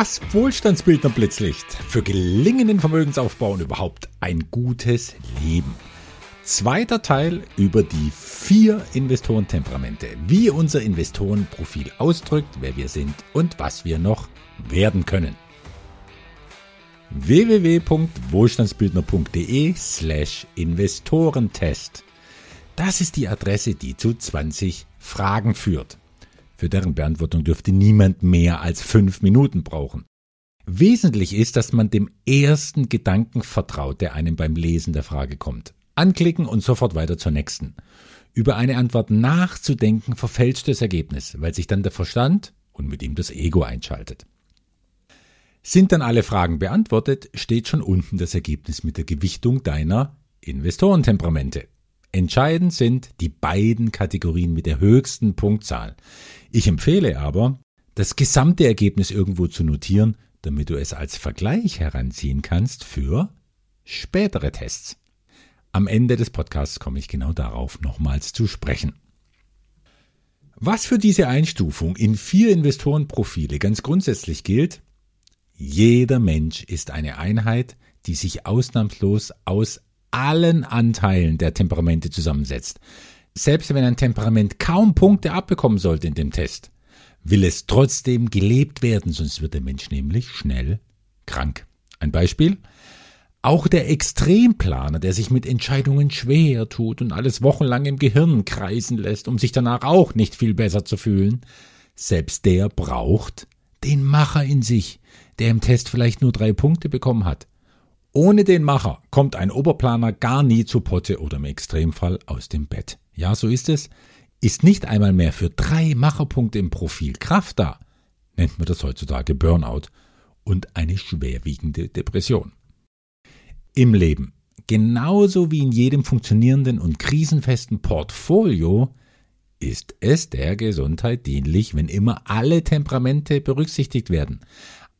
Das Wohlstandsbildner Blitzlicht für gelingenden Vermögensaufbau und überhaupt ein gutes Leben. Zweiter Teil über die vier Investorentemperamente, wie unser Investorenprofil ausdrückt, wer wir sind und was wir noch werden können. www.wohlstandsbildner.de slash Investorentest. Das ist die Adresse, die zu 20 Fragen führt. Für deren Beantwortung dürfte niemand mehr als fünf Minuten brauchen. Wesentlich ist, dass man dem ersten Gedanken vertraut, der einem beim Lesen der Frage kommt. Anklicken und sofort weiter zur nächsten. Über eine Antwort nachzudenken verfälscht das Ergebnis, weil sich dann der Verstand und mit ihm das Ego einschaltet. Sind dann alle Fragen beantwortet, steht schon unten das Ergebnis mit der Gewichtung deiner Investorentemperamente. Entscheidend sind die beiden Kategorien mit der höchsten Punktzahl. Ich empfehle aber, das gesamte Ergebnis irgendwo zu notieren, damit du es als Vergleich heranziehen kannst für spätere Tests. Am Ende des Podcasts komme ich genau darauf nochmals zu sprechen. Was für diese Einstufung in vier Investorenprofile ganz grundsätzlich gilt, jeder Mensch ist eine Einheit, die sich ausnahmslos aus allen Anteilen der Temperamente zusammensetzt. Selbst wenn ein Temperament kaum Punkte abbekommen sollte in dem Test, will es trotzdem gelebt werden, sonst wird der Mensch nämlich schnell krank. Ein Beispiel? Auch der Extremplaner, der sich mit Entscheidungen schwer tut und alles wochenlang im Gehirn kreisen lässt, um sich danach auch nicht viel besser zu fühlen, selbst der braucht den Macher in sich, der im Test vielleicht nur drei Punkte bekommen hat. Ohne den Macher kommt ein Oberplaner gar nie zu Potte oder im Extremfall aus dem Bett. Ja, so ist es. Ist nicht einmal mehr für drei Macherpunkte im Profil Kraft da, nennt man das heutzutage Burnout und eine schwerwiegende Depression. Im Leben, genauso wie in jedem funktionierenden und krisenfesten Portfolio, ist es der Gesundheit dienlich, wenn immer alle Temperamente berücksichtigt werden.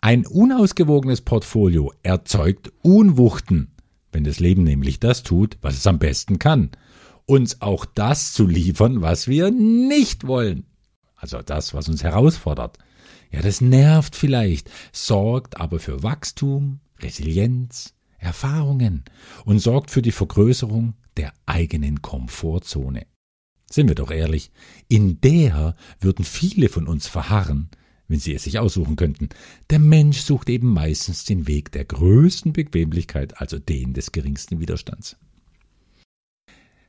Ein unausgewogenes Portfolio erzeugt Unwuchten, wenn das Leben nämlich das tut, was es am besten kann. Uns auch das zu liefern, was wir nicht wollen. Also das, was uns herausfordert. Ja, das nervt vielleicht, sorgt aber für Wachstum, Resilienz, Erfahrungen und sorgt für die Vergrößerung der eigenen Komfortzone. Sind wir doch ehrlich, in der würden viele von uns verharren, wenn sie es sich aussuchen könnten. Der Mensch sucht eben meistens den Weg der größten Bequemlichkeit, also den des geringsten Widerstands.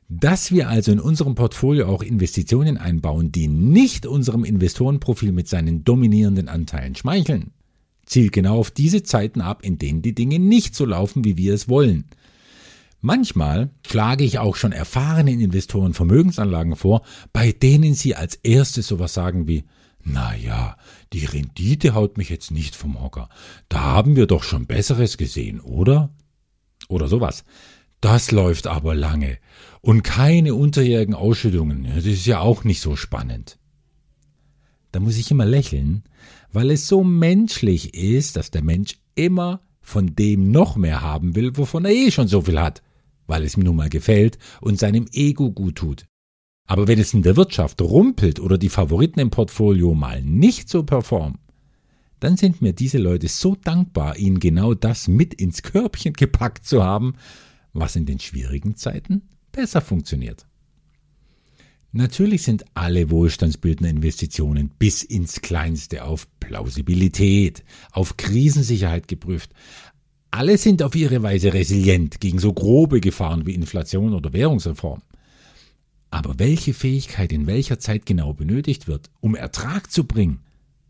Dass wir also in unserem Portfolio auch Investitionen einbauen, die nicht unserem Investorenprofil mit seinen dominierenden Anteilen schmeicheln, zielt genau auf diese Zeiten ab, in denen die Dinge nicht so laufen, wie wir es wollen. Manchmal schlage ich auch schon erfahrenen Investoren Vermögensanlagen vor, bei denen sie als erstes sowas sagen wie, na ja, die Rendite haut mich jetzt nicht vom Hocker. Da haben wir doch schon Besseres gesehen, oder? Oder sowas. Das läuft aber lange. Und keine unterjährigen Ausschüttungen. Das ist ja auch nicht so spannend. Da muss ich immer lächeln, weil es so menschlich ist, dass der Mensch immer von dem noch mehr haben will, wovon er eh schon so viel hat, weil es ihm nun mal gefällt und seinem Ego gut tut. Aber wenn es in der Wirtschaft rumpelt oder die Favoriten im Portfolio mal nicht so performen, dann sind mir diese Leute so dankbar, ihnen genau das mit ins Körbchen gepackt zu haben, was in den schwierigen Zeiten besser funktioniert. Natürlich sind alle wohlstandsbildenden Investitionen bis ins Kleinste auf Plausibilität, auf Krisensicherheit geprüft. Alle sind auf ihre Weise resilient gegen so grobe Gefahren wie Inflation oder Währungsreform. Aber welche Fähigkeit in welcher Zeit genau benötigt wird, um Ertrag zu bringen,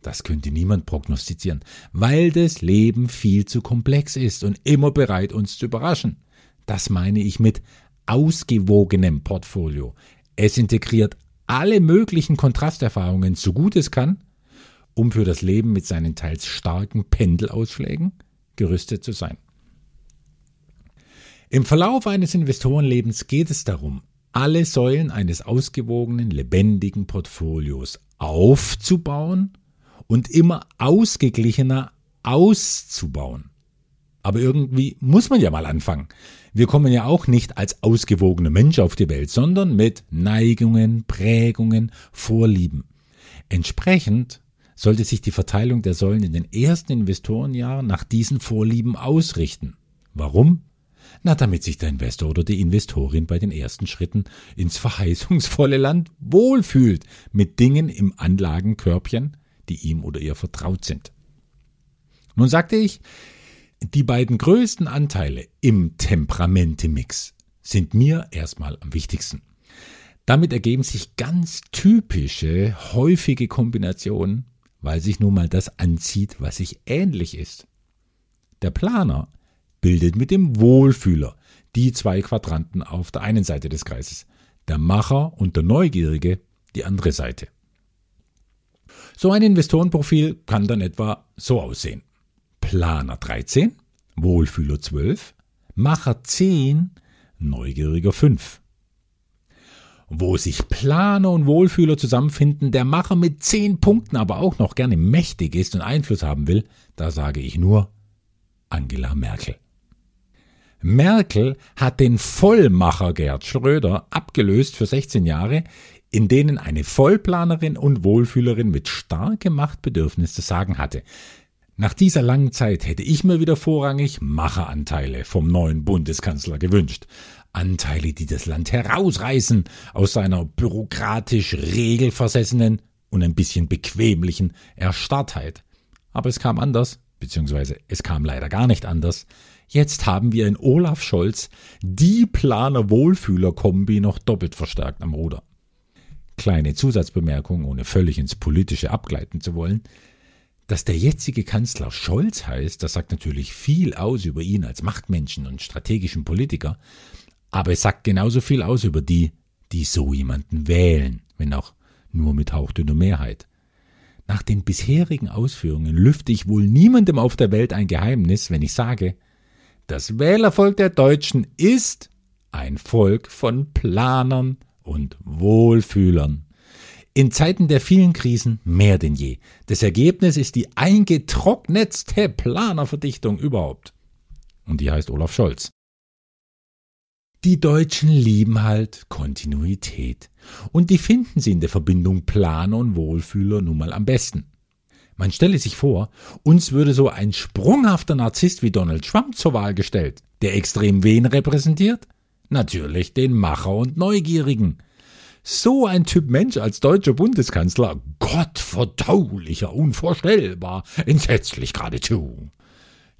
das könnte niemand prognostizieren, weil das Leben viel zu komplex ist und immer bereit, uns zu überraschen. Das meine ich mit ausgewogenem Portfolio. Es integriert alle möglichen Kontrasterfahrungen so gut es kann, um für das Leben mit seinen teils starken Pendelausschlägen gerüstet zu sein. Im Verlauf eines Investorenlebens geht es darum, alle Säulen eines ausgewogenen, lebendigen Portfolios aufzubauen und immer ausgeglichener auszubauen. Aber irgendwie muss man ja mal anfangen. Wir kommen ja auch nicht als ausgewogener Mensch auf die Welt, sondern mit Neigungen, Prägungen, Vorlieben. Entsprechend sollte sich die Verteilung der Säulen in den ersten Investorenjahren nach diesen Vorlieben ausrichten. Warum? Na, damit sich der Investor oder die Investorin bei den ersten Schritten ins verheißungsvolle Land wohlfühlt mit Dingen im Anlagenkörbchen, die ihm oder ihr vertraut sind. Nun sagte ich, die beiden größten Anteile im Temperamentemix sind mir erstmal am wichtigsten. Damit ergeben sich ganz typische, häufige Kombinationen, weil sich nun mal das anzieht, was sich ähnlich ist. Der Planer bildet mit dem Wohlfühler die zwei Quadranten auf der einen Seite des Kreises, der Macher und der Neugierige die andere Seite. So ein Investorenprofil kann dann etwa so aussehen. Planer 13, Wohlfühler 12, Macher 10, Neugieriger 5. Wo sich Planer und Wohlfühler zusammenfinden, der Macher mit 10 Punkten aber auch noch gerne mächtig ist und Einfluss haben will, da sage ich nur Angela Merkel. Merkel hat den Vollmacher Gerd Schröder abgelöst für 16 Jahre, in denen eine Vollplanerin und Wohlfühlerin mit starkem Machtbedürfnis zu sagen hatte. Nach dieser langen Zeit hätte ich mir wieder vorrangig Macheranteile vom neuen Bundeskanzler gewünscht. Anteile, die das Land herausreißen aus seiner bürokratisch regelversessenen und ein bisschen bequemlichen Erstarrtheit. Aber es kam anders, beziehungsweise es kam leider gar nicht anders. Jetzt haben wir in Olaf Scholz die Planer-Wohlfühler-Kombi noch doppelt verstärkt am Ruder. Kleine Zusatzbemerkung, ohne völlig ins Politische abgleiten zu wollen. Dass der jetzige Kanzler Scholz heißt, das sagt natürlich viel aus über ihn als Machtmenschen und strategischen Politiker, aber es sagt genauso viel aus über die, die so jemanden wählen, wenn auch nur mit hauchdünner Mehrheit. Nach den bisherigen Ausführungen lüfte ich wohl niemandem auf der Welt ein Geheimnis, wenn ich sage, das Wählervolk der Deutschen ist ein Volk von Planern und Wohlfühlern. In Zeiten der vielen Krisen mehr denn je. Das Ergebnis ist die eingetrocknetste Planerverdichtung überhaupt. Und die heißt Olaf Scholz. Die Deutschen lieben halt Kontinuität. Und die finden sie in der Verbindung Planer und Wohlfühler nun mal am besten. Man stelle sich vor, uns würde so ein sprunghafter Narzisst wie Donald Trump zur Wahl gestellt, der extrem wen repräsentiert? Natürlich den Macher und Neugierigen. So ein Typ Mensch als deutscher Bundeskanzler, gottverdaulicher, unvorstellbar, entsetzlich geradezu.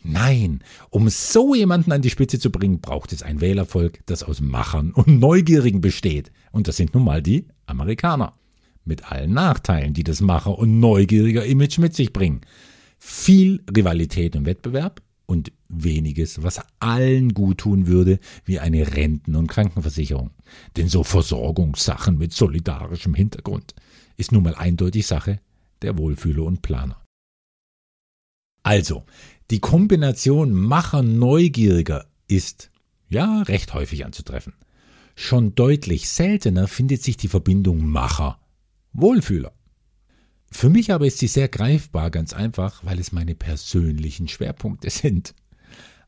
Nein, um so jemanden an die Spitze zu bringen, braucht es ein Wählervolk, das aus Machern und Neugierigen besteht. Und das sind nun mal die Amerikaner mit allen Nachteilen, die das Macher- und neugieriger Image mit sich bringen. Viel Rivalität und Wettbewerb und weniges, was allen gut tun würde, wie eine Renten- und Krankenversicherung. Denn so Versorgungssachen mit solidarischem Hintergrund ist nun mal eindeutig Sache der Wohlfühler und Planer. Also, die Kombination Macher-Neugieriger ist ja recht häufig anzutreffen. Schon deutlich seltener findet sich die Verbindung Macher Wohlfühler. Für mich aber ist sie sehr greifbar, ganz einfach, weil es meine persönlichen Schwerpunkte sind.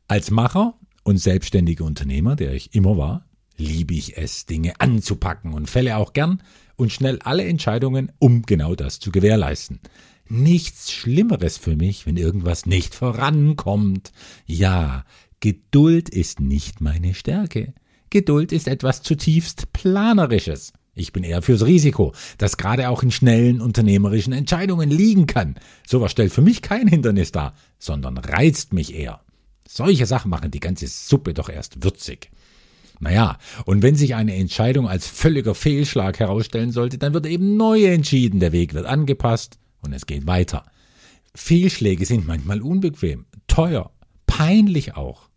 Als Macher und selbstständiger Unternehmer, der ich immer war, liebe ich es, Dinge anzupacken und fälle auch gern und schnell alle Entscheidungen, um genau das zu gewährleisten. Nichts Schlimmeres für mich, wenn irgendwas nicht vorankommt. Ja, Geduld ist nicht meine Stärke. Geduld ist etwas zutiefst Planerisches. Ich bin eher fürs Risiko, das gerade auch in schnellen unternehmerischen Entscheidungen liegen kann. Sowas stellt für mich kein Hindernis dar, sondern reizt mich eher. Solche Sachen machen die ganze Suppe doch erst würzig. Naja, und wenn sich eine Entscheidung als völliger Fehlschlag herausstellen sollte, dann wird eben neu entschieden, der Weg wird angepasst und es geht weiter. Fehlschläge sind manchmal unbequem, teuer, peinlich auch.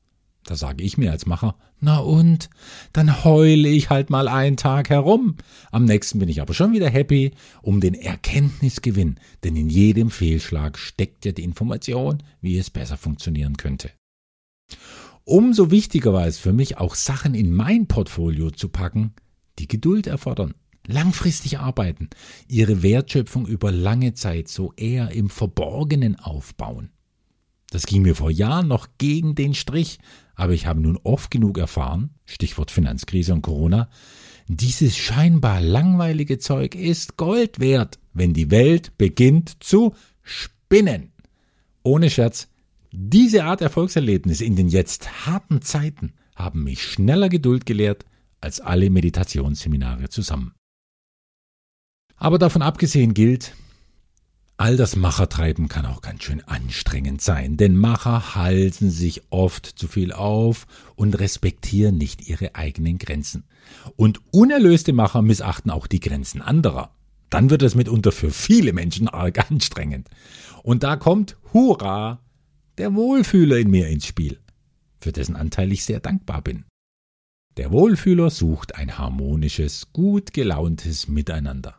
Da sage ich mir als Macher, na und? Dann heule ich halt mal einen Tag herum. Am nächsten bin ich aber schon wieder happy um den Erkenntnisgewinn, denn in jedem Fehlschlag steckt ja die Information, wie es besser funktionieren könnte. Umso wichtiger war es für mich, auch Sachen in mein Portfolio zu packen, die Geduld erfordern, langfristig arbeiten, ihre Wertschöpfung über lange Zeit so eher im Verborgenen aufbauen. Das ging mir vor Jahren noch gegen den Strich, aber ich habe nun oft genug erfahren, Stichwort Finanzkrise und Corona, Dieses scheinbar langweilige Zeug ist Gold wert, wenn die Welt beginnt zu spinnen. Ohne Scherz, diese Art Erfolgserlebnis in den jetzt harten Zeiten haben mich schneller Geduld gelehrt als alle Meditationsseminare zusammen. Aber davon abgesehen gilt, all das Machertreiben kann auch ganz schön anstrengend sein, denn Macher halten sich oft zu viel auf und respektieren nicht ihre eigenen Grenzen. Und unerlöste Macher missachten auch die Grenzen anderer. Dann wird es mitunter für viele Menschen arg anstrengend. Und da kommt, hurra, der Wohlfühler in mir ins Spiel, für dessen Anteil ich sehr dankbar bin. Der Wohlfühler sucht ein harmonisches, gut gelauntes Miteinander.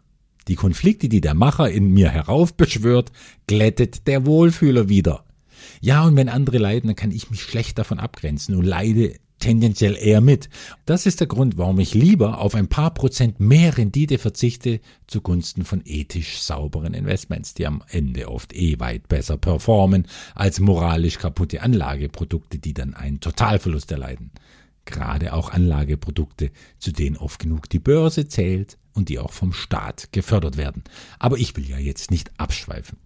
Die Konflikte, die der Macher in mir heraufbeschwört, glättet der Wohlfühler wieder. Ja, und wenn andere leiden, dann kann ich mich schlecht davon abgrenzen und leide tendenziell eher mit. Das ist der Grund, warum ich lieber auf ein paar Prozent mehr Rendite verzichte zugunsten von ethisch sauberen Investments, die am Ende oft eh weit besser performen als moralisch kaputte Anlageprodukte, die dann einen Totalverlust erleiden. Gerade auch Anlageprodukte, zu denen oft genug die Börse zählt und die auch vom Staat gefördert werden. Aber ich will ja jetzt nicht abschweifen.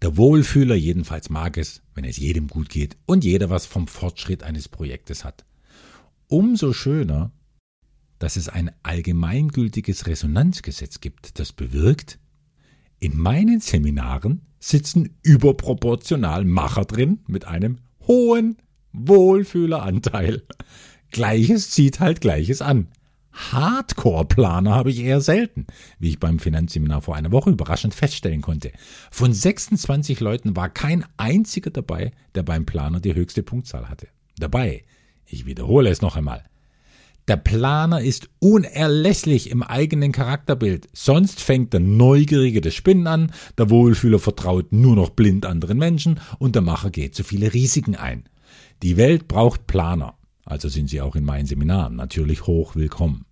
Der Wohlfühler jedenfalls mag es, wenn es jedem gut geht und jeder was vom Fortschritt eines Projektes hat. Umso schöner, dass es ein allgemeingültiges Resonanzgesetz gibt, das bewirkt, in meinen Seminaren sitzen überproportional Macher drin mit einem hohen Wohlfühleranteil. Gleiches zieht halt Gleiches an. Hardcore-Planer habe ich eher selten, wie ich beim Finanzseminar vor einer Woche überraschend feststellen konnte. Von 26 Leuten war kein einziger dabei, der beim Planer die höchste Punktzahl hatte. Dabei, ich wiederhole es noch einmal, der Planer ist unerlässlich im eigenen Charakterbild. Sonst fängt der Neugierige das Spinnen an, der Wohlfühler vertraut nur noch blind anderen Menschen und der Macher geht zu viele Risiken ein. Die Welt braucht Planer. Also sind sie auch in meinen Seminaren natürlich hoch willkommen.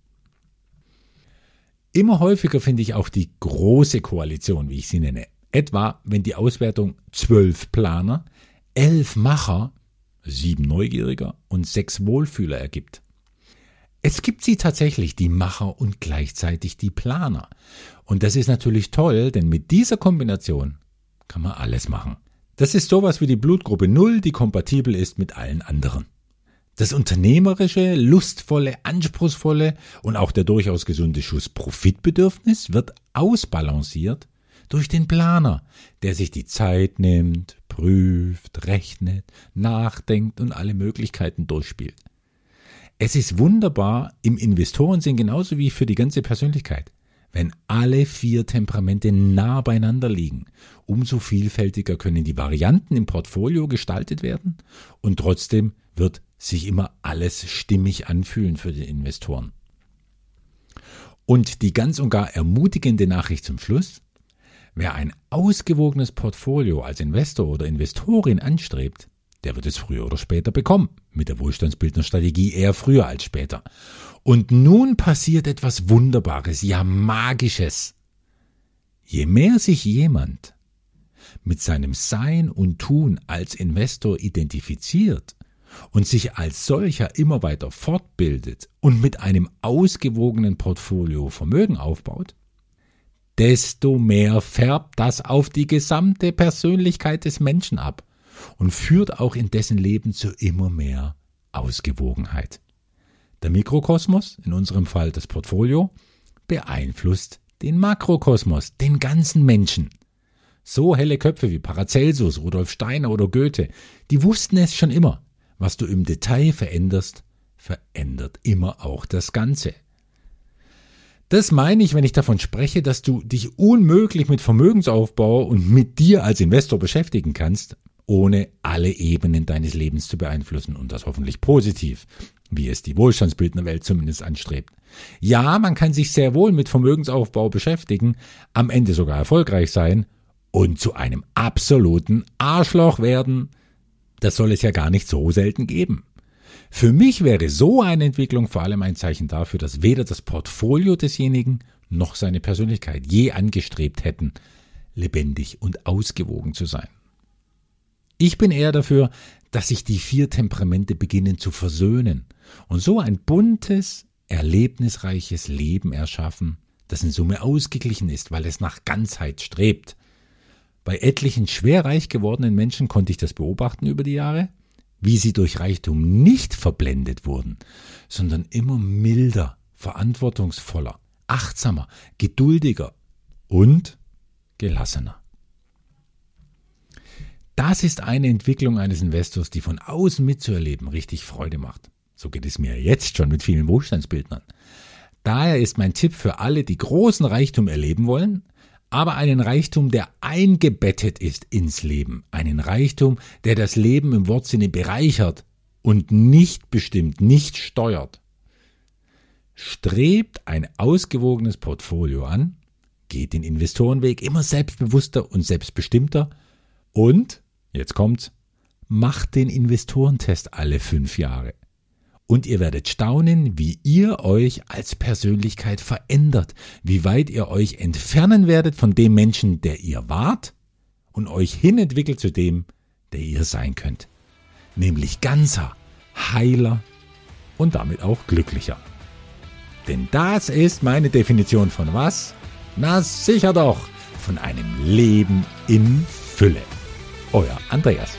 Immer häufiger finde ich auch die große Koalition, wie ich sie nenne. Etwa, wenn die Auswertung zwölf Planer, elf Macher, sieben Neugieriger und sechs Wohlfühler ergibt. Es gibt sie tatsächlich, die Macher und gleichzeitig die Planer. Und das ist natürlich toll, denn mit dieser Kombination kann man alles machen. Das ist sowas wie die Blutgruppe Null, die kompatibel ist mit allen anderen. Das unternehmerische, lustvolle, anspruchsvolle und auch der durchaus gesunde Schuss Profitbedürfnis wird ausbalanciert durch den Planer, der sich die Zeit nimmt, prüft, rechnet, nachdenkt und alle Möglichkeiten durchspielt. Es ist wunderbar im Investorensinn genauso wie für die ganze Persönlichkeit. Wenn alle vier Temperamente nah beieinander liegen, umso vielfältiger können die Varianten im Portfolio gestaltet werden und trotzdem wird sich immer alles stimmig anfühlen für die Investoren. Und die ganz und gar ermutigende Nachricht zum Schluss, wer ein ausgewogenes Portfolio als Investor oder Investorin anstrebt, der wird es früher oder später bekommen. Mit der Wohlstandsbildnerstrategie eher früher als später. Und nun passiert etwas Wunderbares, ja Magisches. Je mehr sich jemand mit seinem Sein und Tun als Investor identifiziert und sich als solcher immer weiter fortbildet und mit einem ausgewogenen Portfolio Vermögen aufbaut, desto mehr färbt das auf die gesamte Persönlichkeit des Menschen ab und führt auch in dessen Leben zu immer mehr Ausgewogenheit. Der Mikrokosmos, in unserem Fall das Portfolio, beeinflusst den Makrokosmos, den ganzen Menschen. So helle Köpfe wie Paracelsus, Rudolf Steiner oder Goethe, die wussten es schon immer. Was du im Detail veränderst, verändert immer auch das Ganze. Das meine ich, wenn ich davon spreche, dass du dich unmöglich mit Vermögensaufbau und mit dir als Investor beschäftigen kannst, ohne alle Ebenen deines Lebens zu beeinflussen und das hoffentlich positiv, wie es die Wohlstandsbildnerwelt zumindest anstrebt. Ja, man kann sich sehr wohl mit Vermögensaufbau beschäftigen, am Ende sogar erfolgreich sein und zu einem absoluten Arschloch werden. Das soll es ja gar nicht so selten geben. Für mich wäre so eine Entwicklung vor allem ein Zeichen dafür, dass weder das Portfolio desjenigen noch seine Persönlichkeit je angestrebt hätten, lebendig und ausgewogen zu sein. Ich bin eher dafür, dass sich die vier Temperamente beginnen zu versöhnen und so ein buntes, erlebnisreiches Leben erschaffen, das in Summe ausgeglichen ist, weil es nach Ganzheit strebt. Bei etlichen schwer reich gewordenen Menschen konnte ich das beobachten über die Jahre, wie sie durch Reichtum nicht verblendet wurden, sondern immer milder, verantwortungsvoller, achtsamer, geduldiger und gelassener. Das ist eine Entwicklung eines Investors, die von außen mitzuerleben richtig Freude macht. So geht es mir jetzt schon mit vielen Wohlstandsbildnern. Daher ist mein Tipp für alle, die großen Reichtum erleben wollen, aber einen Reichtum, der eingebettet ist ins Leben, einen Reichtum, der das Leben im Wortsinne bereichert und nicht bestimmt, nicht steuert. Strebt ein ausgewogenes Portfolio an, geht den Investorenweg immer selbstbewusster und selbstbestimmter und, jetzt kommt's, macht den Investorentest alle fünf Jahre. Und ihr werdet staunen, wie ihr euch als Persönlichkeit verändert, wie weit ihr euch entfernen werdet von dem Menschen, der ihr wart und euch hinentwickelt zu dem, der ihr sein könnt. Nämlich ganzer, heiler und damit auch glücklicher. Denn das ist meine Definition von was? Na sicher doch, von einem Leben in Fülle. Euer Andreas.